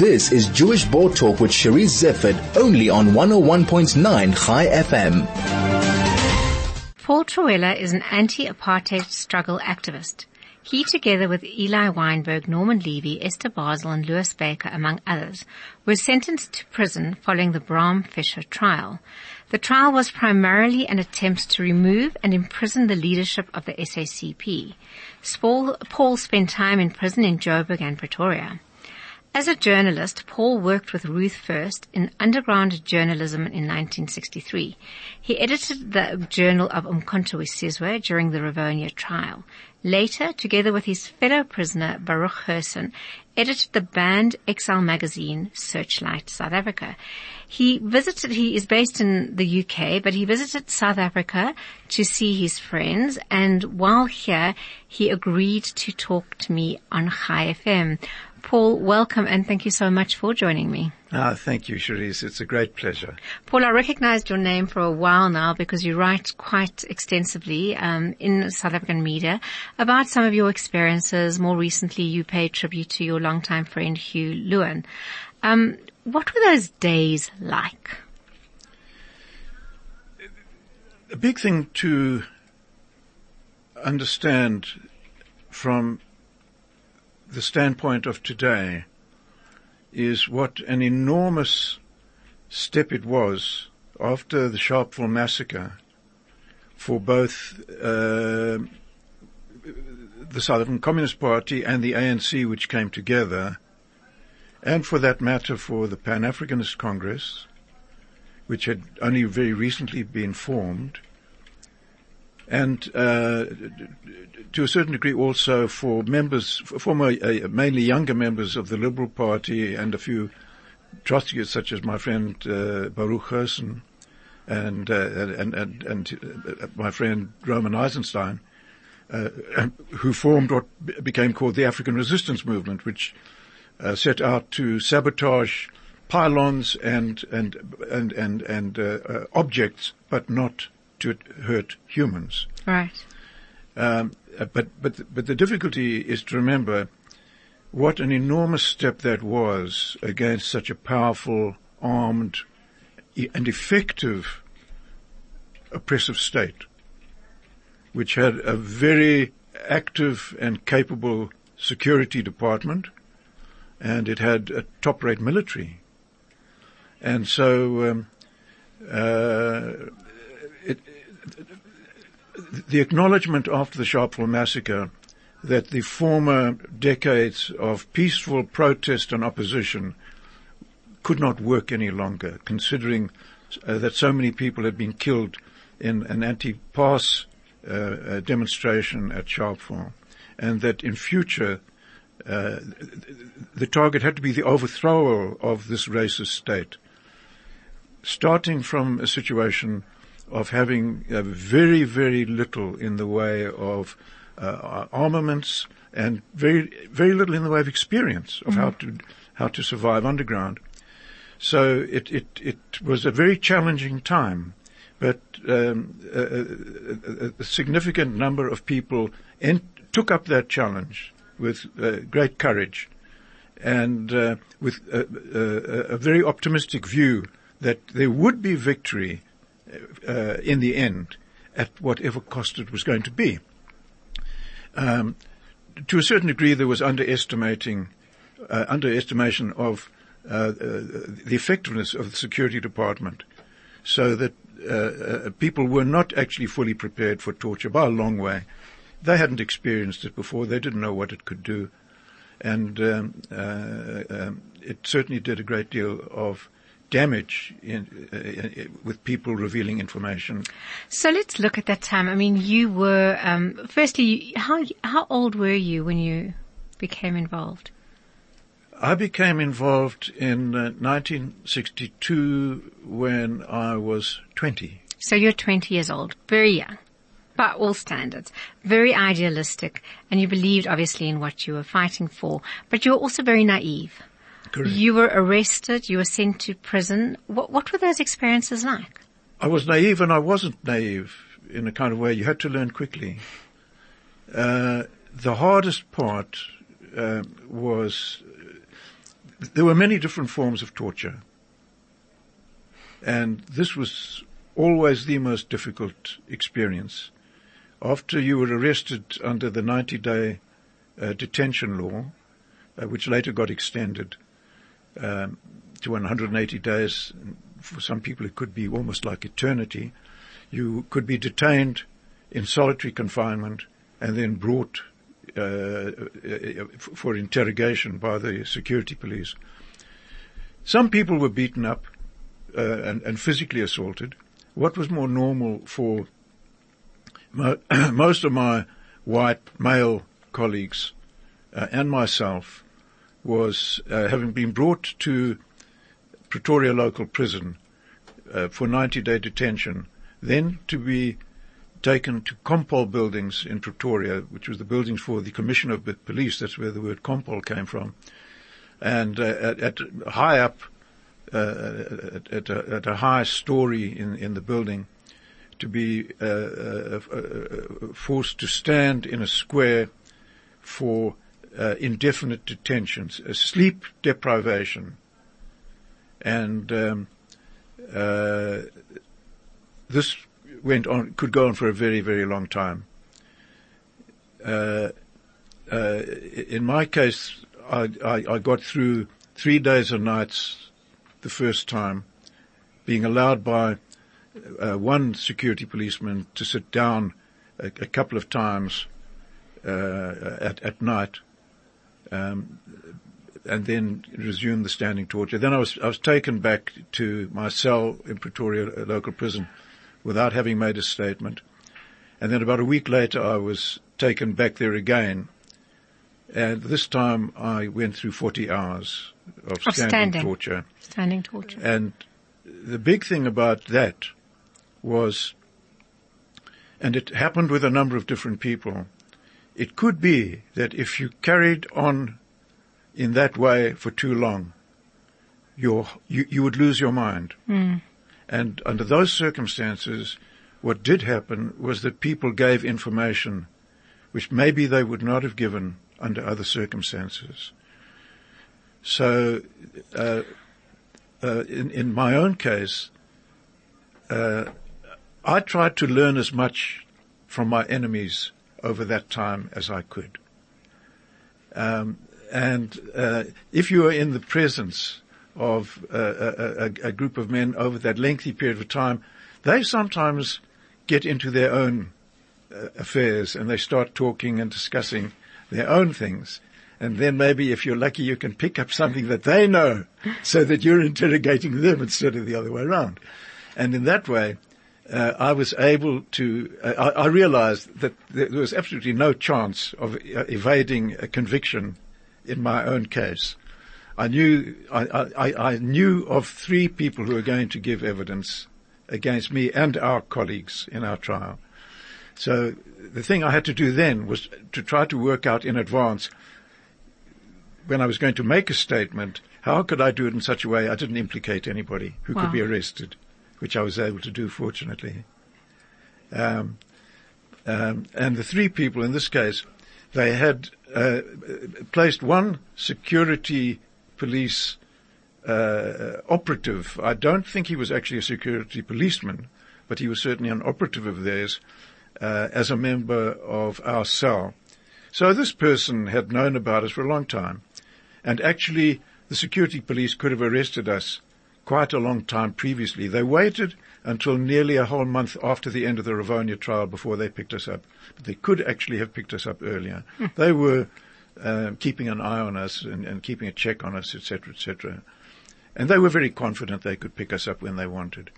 This is Jewish Board Talk with Charisse Zeffertt, only on 101.9 Chai FM. Paul Trewhela is an anti-apartheid struggle activist. He, together with Eli Weinberg, Norman Levy, Esther Barsel and Louis Baker, among others, was sentenced to prison following the Bram Fischer trial. The trial was primarily an attempt to remove and imprison the leadership of the SACP. Paul spent time in prison in Joburg and Pretoria. As a journalist, Paul worked with Ruth First in underground journalism in 1963. He edited the Journal of Umkhonto weSizwe during the Rivonia trial. Later, together with his fellow prisoner Baruch Hirson, edited the banned Exile magazine Searchlight South Africa. He visited, he is based in the UK, but he visited South Africa to see his friends and while here, he agreed to talk to me on Chai FM. Paul, welcome and thank you so much for joining me. Ah, thank you, Charisse. It's a great pleasure. Paul, I recognized your name for a while now because you write quite extensively um, in South African media about some of your experiences. More recently, you paid tribute to your longtime friend Hugh Lewin. Um, what were those days like? A big thing to understand from the standpoint of today is what an enormous step it was after the Sharpeville massacre for both uh, the South African Communist Party and the ANC, which came together, and for that matter for the Pan Africanist Congress, which had only very recently been formed, and uh, to a certain degree also for members, former, uh, mainly younger members of the Liberal Party and a few Trotskyists such as my friend uh, Baruch Hirson and, uh, and, and, and uh, my friend Roman Eisenstein, uh, who formed what became called the African Resistance Movement, which set out to sabotage pylons and and and and, and objects, but not to hurt humans. Right. Um, but but but the difficulty is to remember what an enormous step that was against such a powerful, armed, and effective oppressive state, which had a very active and capable security department, and it had a top-rate military. And so um, uh, it, the acknowledgement after the Sharpeville massacre that the former decades of peaceful protest and opposition could not work any longer, considering uh, that so many people had been killed in an anti-pass uh, uh, demonstration at Sharpeville, and that in future uh, the target had to be the overthrow of this racist state, starting from a situation of having uh, very, very little in the way of uh, armaments and very, very little in the way of experience of mm-hmm. how to how to survive underground. So it it it was a very challenging time, but um, a, a, a, significant number of people ent- took up that challenge with uh, great courage and uh, with a, a, very optimistic view that there would be victory uh, in the end at whatever cost it was going to be. Um, to a certain degree, there was underestimating, uh, underestimation of uh, uh the effectiveness of the security department, so that uh, uh, people were not actually fully prepared for torture by a long way. They hadn't experienced it before. They didn't know what it could do, and um, um, it certainly did a great deal of damage in, uh, uh, with people revealing information. So let's look at that time. I mean, you were um, firstly, how how old were you when you became involved? I became involved in uh, 1962 when I was 20. So you're 20 years old, very young, by all standards, very idealistic, and you believed obviously in what you were fighting for, but you were also very naive. Correct. You were arrested. You were sent to prison. What, what were those experiences like? I was naive and I wasn't naive in a kind of way. You had to learn quickly. Uh, the hardest part uh, was there were many different forms of torture. And this was always the most difficult experience. After you were arrested under the 90 day uh, detention law, uh, which later got extended um, to 180 days, for some people it could be almost like eternity, you could be detained in solitary confinement and then brought uh, uh for interrogation by the security police. Some people were beaten up uh, and, and, physically assaulted. What was more normal for mo- most of my white male colleagues uh, and myself was uh, having been brought to Pretoria local prison uh, for 90 day detention, then to be taken to Compol buildings in Pretoria, which was the buildings for the Commissioner of Police. That's where the word Compol came from. And uh, at, at, high up, uh, at, at, a, at, a, high story in, in the building, to be uh, uh, forced to stand in a square for indefinite detentions, sleep deprivation, and um, this went on, could go on for a very, very long time. Uh, uh, in my case, I, I, I, got through three days and nights the first time, being allowed by uh, one security policeman to sit down a, a couple of times uh, at, at night, um, and then resumed the standing torture. Then I was I was taken back to my cell in Pretoria a local prison without having made a statement. And then about a week later, I was taken back there again. And this time I went through 40 hours of, of standing, standing, torture. Standing torture. And the big thing about that was, and it happened with a number of different people, it could be that if you carried on in that way for too long, you you, would lose your mind. Mm. And under those circumstances, what did happen was that people gave information which maybe they would not have given under other circumstances. So, uh, uh, in, in my own case, uh, I tried to learn as much from my enemies over that time as I could. Um, and uh, if you are in the presence of a, a, group of men over that lengthy period of time, they sometimes get into their own uh, affairs and they start talking and discussing their own things. And then maybe if you're lucky, you can pick up something that they know so that you're interrogating them instead of the other way around. And in that way, uh, I was able to, uh, I, I, realized that there was absolutely no chance of uh, evading a conviction in my own case. I knew I, I, I knew of three people who were going to give evidence against me and our colleagues in our trial. So the thing I had to do then was to try to work out in advance when I was going to make a statement, how could I do it in such a way I didn't implicate anybody who wow. could be arrested, which I was able to do, fortunately. Um, um, and the three people in this case, they had uh, placed one security police uh, operative. I don't think he was actually a security policeman, but he was certainly an operative of theirs uh, as a member of our cell. So this person had known about us for a long time, and actually the security police could have arrested us quite a long time previously. They waited until nearly a whole month after the end of the Rivonia trial before they picked us up. But they could actually have picked us up earlier. Hmm. They were um, keeping an eye on us and, and keeping a check on us, etc., etc. And they were very confident they could pick us up when they wanted.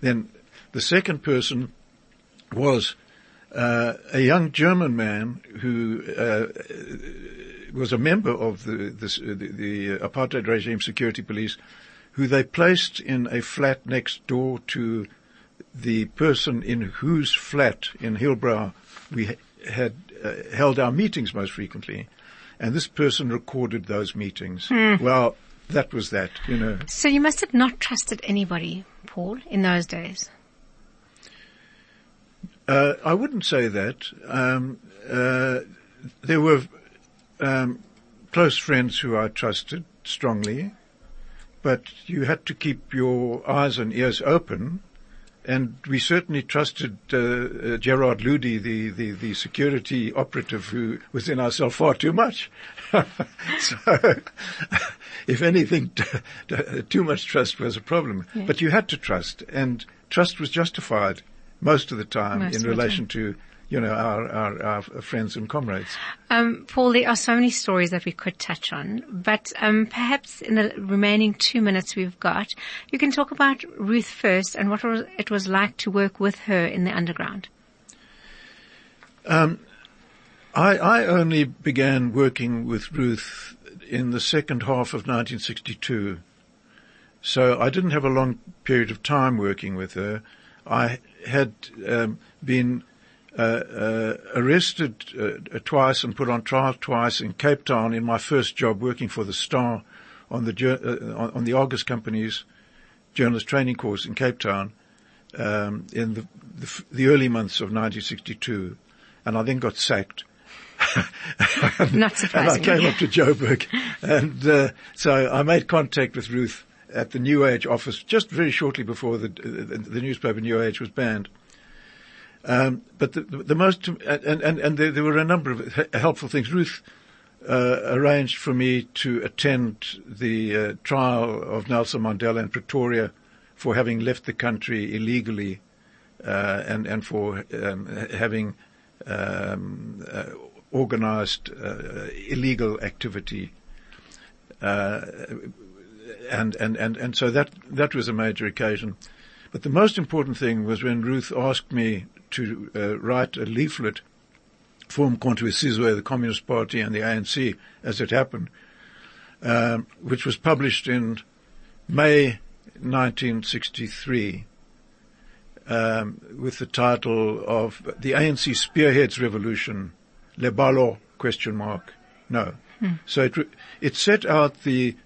Then the second person was uh, a young German man who uh, was a member of the, uh, the, the, apartheid regime security police, who they placed in a flat next door to the person in whose flat in Hillbrow we had uh, held our meetings most frequently and this person recorded those meetings. Hmm. Well, that was that, you know. So you must have not trusted anybody, Paul, in those days. Uh, I wouldn't say that. Um, uh, there were um, close friends who I trusted, strongly, but you had to keep your eyes and ears open. And we certainly trusted uh, uh, Gerard Ludi, the, the, the security operative who was in our cell far too much. so, if anything, t- t- too much trust was a problem. Yeah. But you had to trust, and trust was justified most of the time Most in relation to, you know, our, our, our friends and comrades. Um, Paul, there are so many stories that we could touch on, but um, perhaps in the remaining two minutes we've got, you can talk about Ruth first and what it was like to work with her in the underground. I, I only began working with Ruth in the second half of 1962. So I didn't have a long period of time working with her. I had um, been uh, uh, arrested uh, twice and put on trial twice in Cape Town in my first job working for the Star on the uh, on, on the Argus Company's journalist training course in Cape Town um, in the, the the early months of 1962, and I then got sacked. Not surprising. And I came up to Joburg, and uh, so I made contact with Ruth at the New Age office just very shortly before the the, the newspaper New Age was banned. Um, but the, the, most and and and there, there were a number of helpful things. Ruth uh, arranged for me to attend the uh, trial of Nelson Mandela in Pretoria for having left the country illegally uh, and and for um, having um, uh, organized uh, illegal activity. Uh, and, and, and, and so that, that was a major occasion. But the most important thing was when Ruth asked me to uh, write a leaflet for Mkhonto weSizwe, the Communist Party and the ANC, as it happened, um, which was published in May 1963 um, with the title of The ANC Spearheads Revolution, Leballo, question mark, no. So it, it set out the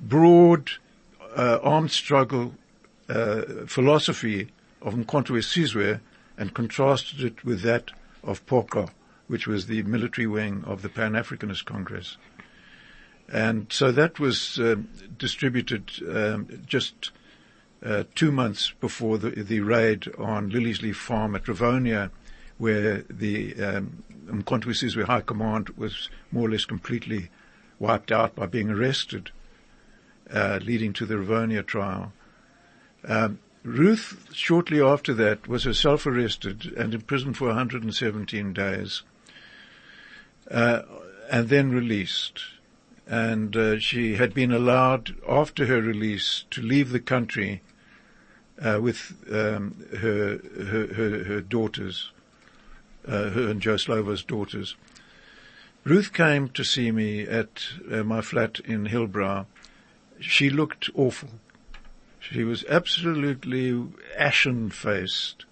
broad uh, armed struggle uh, philosophy of Mkhonto weSizwe and contrasted it with that of Poqo, which was the military wing of the Pan-Africanist Congress. And so that was um, distributed um, just uh, two months before the, the raid on Liliesleaf Farm at Rivonia, where the um, Mkhonto weSizwe High Command was more or less completely wiped out by being arrested, uh, leading to the Rivonia trial. Um, Ruth, shortly after that, was herself arrested and imprisoned for 117 days, uh, and then released. And uh, she had been allowed, after her release, to leave the country uh, with um, her, her her her daughters, uh, her and Joe Slovo's daughters. Ruth came to see me at uh, my flat in Hillbrow. She looked awful. She was absolutely ashen-faced.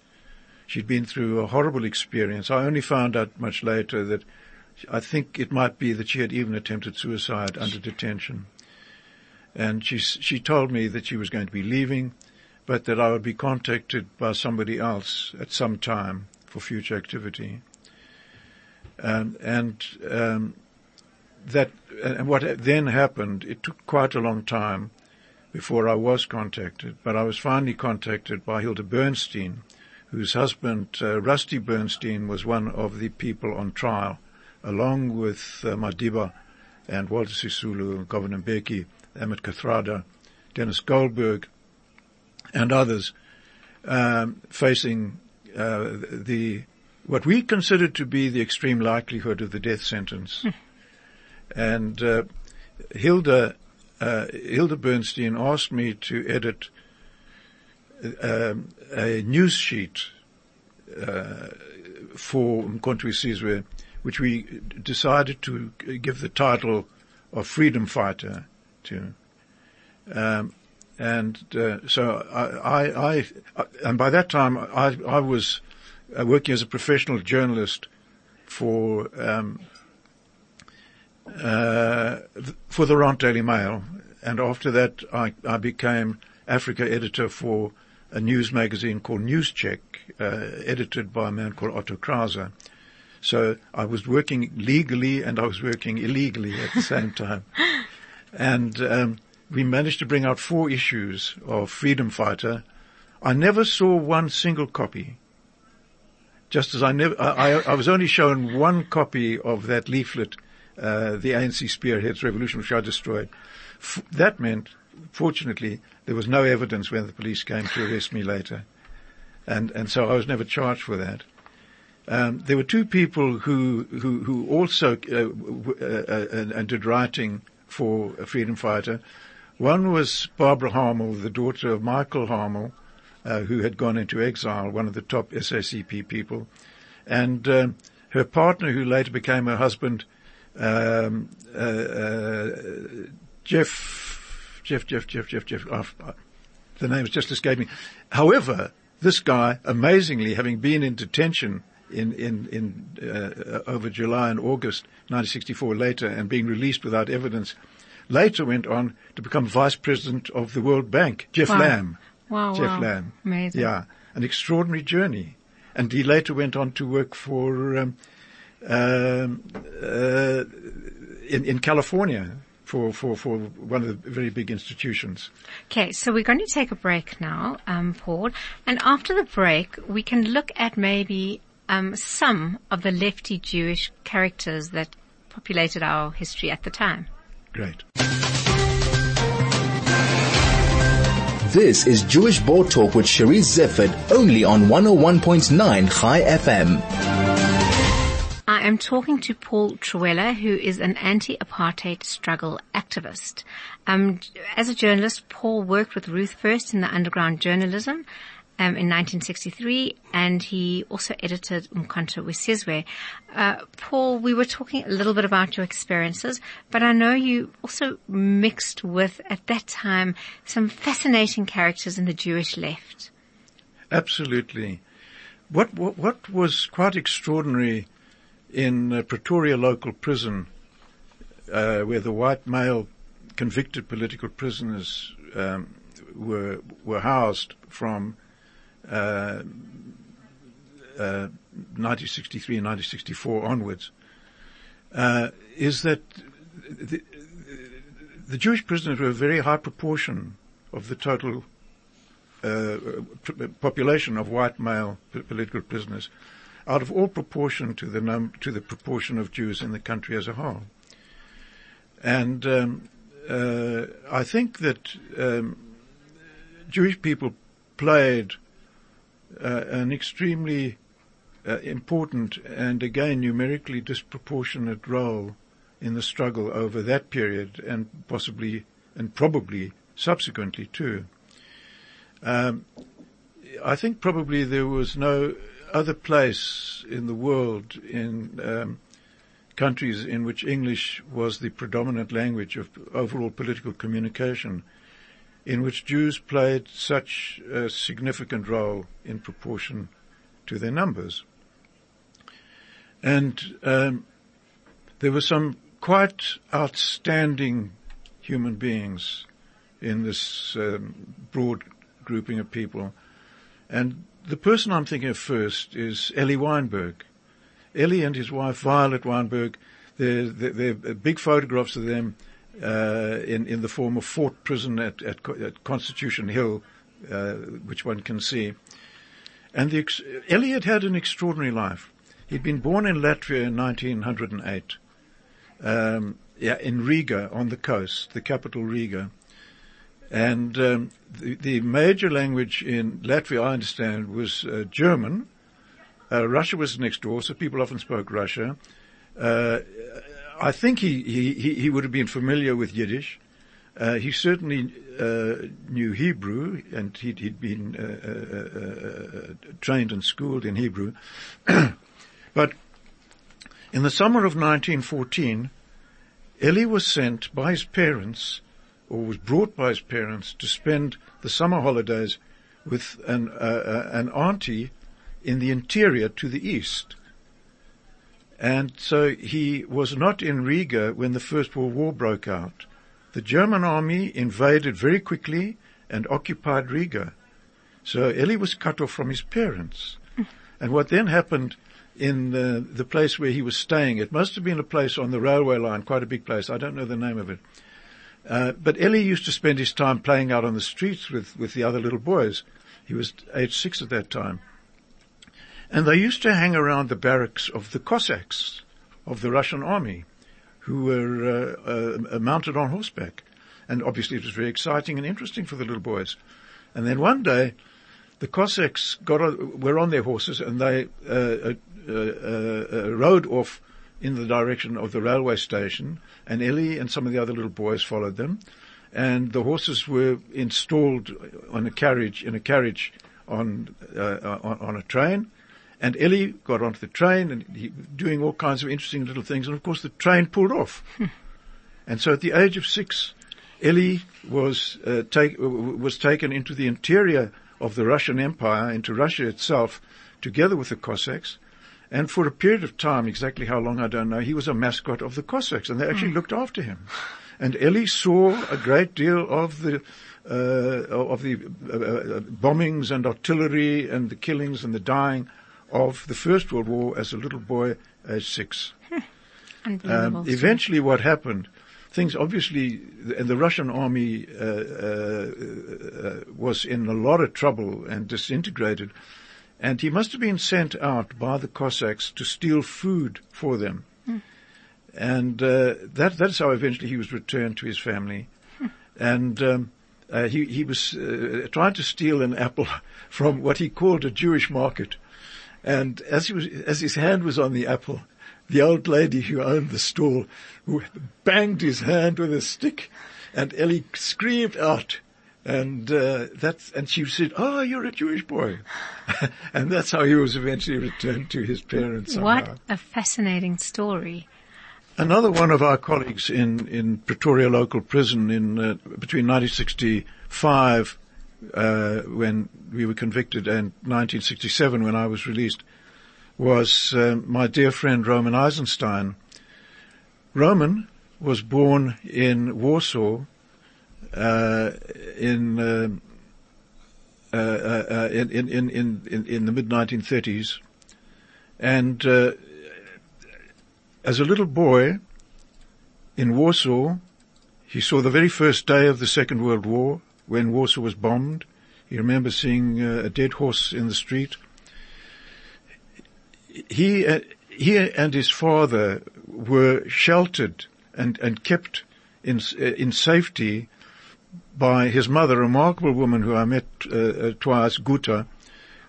She'd been through a horrible experience. I only found out much later that I think it might be that she had even attempted suicide under detention. And she she told me that she was going to be leaving, but that I would be contacted by somebody else at some time for future activity. Um, and um, that and what then happened, it took quite a long time before I was contacted, but I was finally contacted by Hilda Bernstein, whose husband, uh, Rusty Bernstein, was one of the people on trial, along with uh, Madiba and Walter Sisulu, Govan Mbeki, Ahmed Kathrada, Denis Goldberg, and others, um, facing uh, the what we considered to be the extreme likelihood of the death sentence. and uh, Hilda uh, Hilda Bernstein asked me to edit um, a news sheet uh, for Mkhonto weSizwe, which we decided to give the title of Freedom Fighter to. Um, and uh, so I, I, I, and by that time I, I was uh, working as a professional journalist for um, uh, for the Rand Daily Mail, and after that I, I became Africa editor for a news magazine called Newscheck, uh, edited by a man called Otto Krauser. So I was working legally and I was working illegally at the same time. and um, we managed to bring out four issues of Freedom Fighter. I never saw one single copy. Just as I never, I, I, I was only shown one copy of that leaflet, uh, the ANC Spearheads Revolution, which I destroyed. F- that meant, fortunately, there was no evidence when the police came to arrest me later, and and so I was never charged for that. Um, there were two people who who, who also uh, uh, and, and did writing for a freedom fighter. One was Barbara Harmel, the daughter of Michael Harmel, uh, who had gone into exile, one of the top SACP people, and um, her partner, who later became her husband, um, uh, uh, Jeff, Jeff, Jeff, Jeff, Jeff, Jeff. Oh, the names just escaped me. However, this guy, amazingly, having been in detention in in in uh, over July and August 1964 later, and being released without evidence, later went on to become vice president of the World Bank. Jeff Wow. Lamb. Wow, Jeff wow. Lamb. Amazing. Yeah, an extraordinary journey. And he later went on to work for um, um, uh, in in California for, for, for one of the very big institutions. Okay, so we're going to take a break now, um, Paul, and after the break, we can look at maybe um, some of the lefty Jewish characters that populated our history at the time. Great. This is Jewish Board Talk with Charisse Zeffertt only on 101.9 Chai FM. I am talking to Paul Trewhela, who is an anti-apartheid struggle activist. Um, as a journalist, Paul worked with Ruth First in the underground journalism um, in 1963, and he also edited Umkhonto Wesizwe. Uh, Paul, we were talking a little bit about your experiences, but I know you also mixed with, at that time, some fascinating characters in the Jewish left. Absolutely. What, what, what was quite extraordinary in Pretoria local prison, uh, where the white male convicted political prisoners um, were were housed from uh, uh, 1963 and 1964 onwards, uh, is that the, the Jewish prisoners were a very high proportion of the total uh, population of white male political prisoners, out of all proportion to the num- to the proportion of Jews in the country as a whole. And um, uh, I think that um, Jewish people played uh, an extremely uh, important and again numerically disproportionate role in the struggle over that period and possibly and probably subsequently too. Um, I think probably there was no other place in the world in um, countries in which English was the predominant language of overall political communication, in which Jews played such a significant role in proportion to their numbers. And um, there were some quite outstanding human beings in this um, broad grouping of people. And the person I'm thinking of first is Eli Weinberg. Eli and his wife Violet Weinberg, there, there are big photographs of them uh, in, in the former Fort Prison at, at, at Constitution Hill, uh, which one can see. And the, ex- Eliot had an extraordinary life. He'd been born in Latvia in 1908, um, yeah, in Riga on the coast, the capital Riga. And um, the, the major language in Latvia, I understand, was uh, German. Uh, Russia was next door, so people often spoke Russia. Uh, I think he, he, he he would have been familiar with Yiddish. Uh, he certainly uh, knew Hebrew, and he'd, he'd been uh, trained and schooled in Hebrew. but in the summer of 1914, Eli was sent by his parents, or was brought by his parents, to spend the summer holidays with an, uh, uh, an auntie in the interior to the east. And so he was not in Riga when the First World War broke out. The German army invaded very quickly and occupied Riga. So Eli was cut off from his parents. And what then happened in the, the place where he was staying, it must have been a place on the railway line, quite a big place. I don't know the name of it. Uh, but Ellie used to spend his time playing out on the streets with, with the other little boys. He was age six at that time. And they used to hang around the barracks of the Cossacks of the Russian army who were uh, uh, mounted on horseback. And obviously it was very exciting and interesting for the little boys. And then one day, the Cossacks got were on their horses and they uh, uh, uh, uh, rode off in the direction of the railway station, and Ellie and some of the other little boys followed them, and the horses were installed on a carriage in a carriage on on, on a train, and Ellie got onto the train and he, doing all kinds of interesting little things. And of course the train pulled off. and so at the age of six, Ellie was, uh, take, was taken into the interior of the Russian Empire, into Russia itself, together with the Cossacks. And for a period of time, exactly how long I don't know, he was a mascot of the Cossacks and they actually mm. looked after him. And Ellie saw a great deal of the, uh, of the uh, uh, bombings and artillery and the killings and the dying of the First World War as a little boy, age six. um, eventually, what happened? Things obviously, and the Russian army uh, uh, uh, was in a lot of trouble and disintegrated, and he must have been sent out by the Cossacks to steal food for them, hmm. and uh, that that's how eventually he was returned to his family, hmm. and. Um, uh, he he was uh, trying to steal an apple from what he called a Jewish market, and as he was, as his hand was on the apple, the old lady who owned the stall banged his hand with a stick, and Ellie screamed out. And uh, that's and she said, "Oh, you're a Jewish boy," and that's how he was eventually returned to his parents. Somehow. What a fascinating story! Another one of our colleagues in in Pretoria local prison in uh, between 1965 uh, when we were convicted and 1967 when I was released was uh, my dear friend Roman Eisenstein. Roman was born in Warsaw in, uh, uh, uh, in, in, in, in, in the mid 1930s, and as a little boy in Warsaw, he saw the very first day of the Second World War when Warsaw was bombed. He remembers seeing a dead horse in the street. He, he and his father were sheltered and, and kept in, in safety by his mother, a remarkable woman who I met uh, uh, twice, Guta,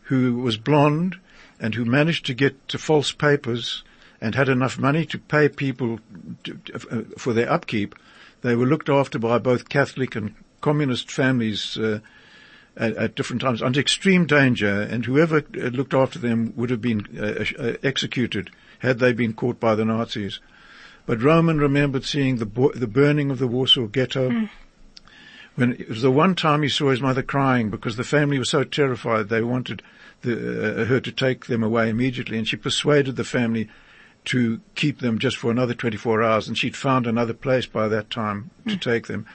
who was blonde and who managed to get false papers and had enough money to pay people to, uh, for their upkeep. They were looked after by both Catholic and communist families uh, at, at, different times under extreme danger, and whoever uh, looked after them would have been uh, executed had they been caught by the Nazis. But Roman remembered seeing the bo- the burning of the Warsaw Ghetto. Mm. When it was the one time he saw his mother crying because the family was so terrified they wanted the, uh, her to take them away immediately, and she persuaded the family to keep them just for another 24 hours, and she'd found another place by that time mm. to take them.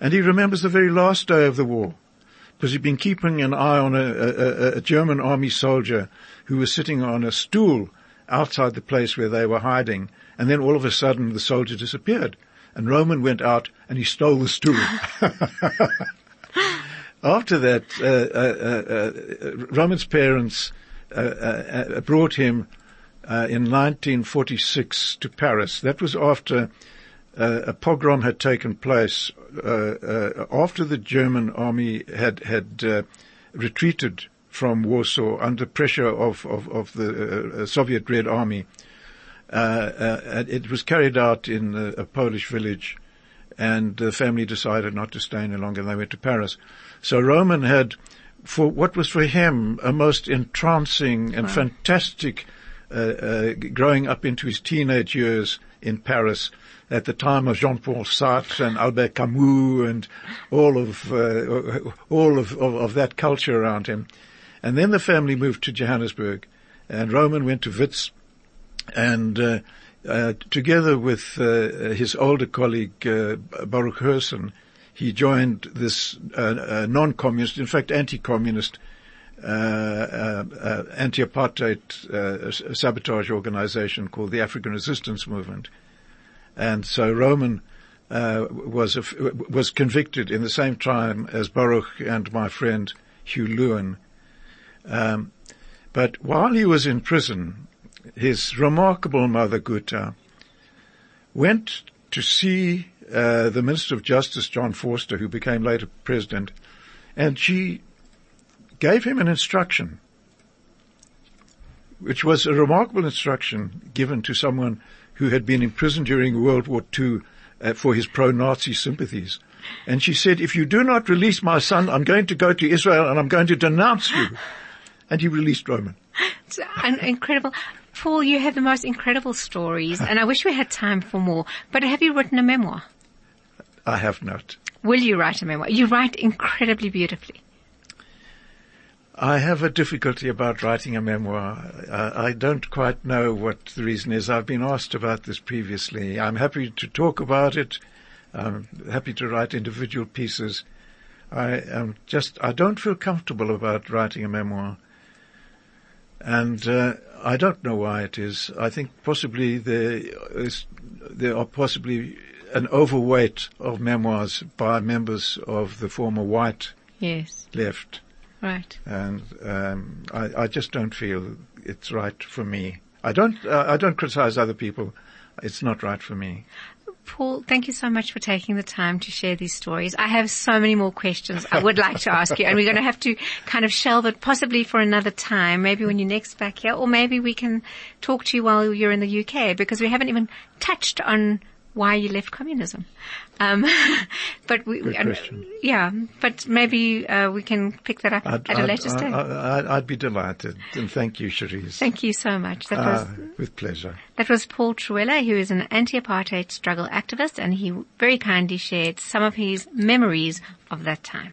And he remembers the very last day of the war because he'd been keeping an eye on a, a, a, German army soldier who was sitting on a stool outside the place where they were hiding. And then all of a sudden the soldier disappeared and Roman went out and he stole the stool. After that, uh, uh, uh, uh Roman's parents uh, uh, brought him in 1946 to Paris. That was after uh, a pogrom had taken place uh, uh, after the German army had had uh, retreated from Warsaw under pressure of of, of the uh, Soviet Red Army. Uh, uh, uh, it was carried out in a, a, Polish village, and the family decided not to stay any longer. They went to Paris. So Roman had, for what was for him a most entrancing and wow. fantastic uh, growing up into his teenage years in Paris at the time of Jean-Paul Sartre and Albert Camus and all of uh, all of, of, of, that culture around him. And then the family moved to Johannesburg, and Roman went to Wits, and uh, uh, together with uh, his older colleague uh, Baruch Hirson, he joined this uh, non-communist, in fact anti-communist, anti-apartheid sabotage organization called the African Resistance Movement. And so Roman uh, was was convicted in the same time as Baruch and my friend Hugh Lewin. Um, but while he was in prison, his remarkable mother Guta went to see uh, the Minister of Justice John Vorster, who became later president, and she gave him an instruction, which was a remarkable instruction given to someone who had been in prison during World War II uh, for his pro-Nazi sympathies. And she said, if you do not release my son, I'm going to go to Israel and I'm going to denounce you. And he released Roman. It's incredible. Paul, you have the most incredible stories and I wish we had time for more, but have you written a memoir? I have not. Will you write a memoir? You write incredibly beautifully. I have a difficulty about writing a memoir. I, I don't quite know what the reason is. I've been asked about this previously. I'm happy to talk about it. I'm happy to write individual pieces. I am just, I don't feel comfortable about writing a memoir. And, uh, I don't know why it is. I think possibly there is, there are possibly an overweight of memoirs by members of the former white Yes. left. Right. and um, I, I just don't feel it's right for me. I don't uh, I don't criticize other people. It's not right for me. Paul, thank you so much for taking the time to share these stories. I have so many more questions I would like to ask you and we're going to have to kind of shelve it possibly for another time, maybe when you're next back here, or maybe we can talk to you while you're in the UK because we haven't even touched on why you left communism. Um, but we, Good question. yeah, but maybe uh, we can pick that up I'd, at a I'd- later stage. I, I, I'd be delighted, and thank you, Charisse. Thank you so much. That Uh, was with pleasure. That was Paul Trewhela, who is an anti-apartheid struggle activist, and he very kindly shared some of his memories of that time.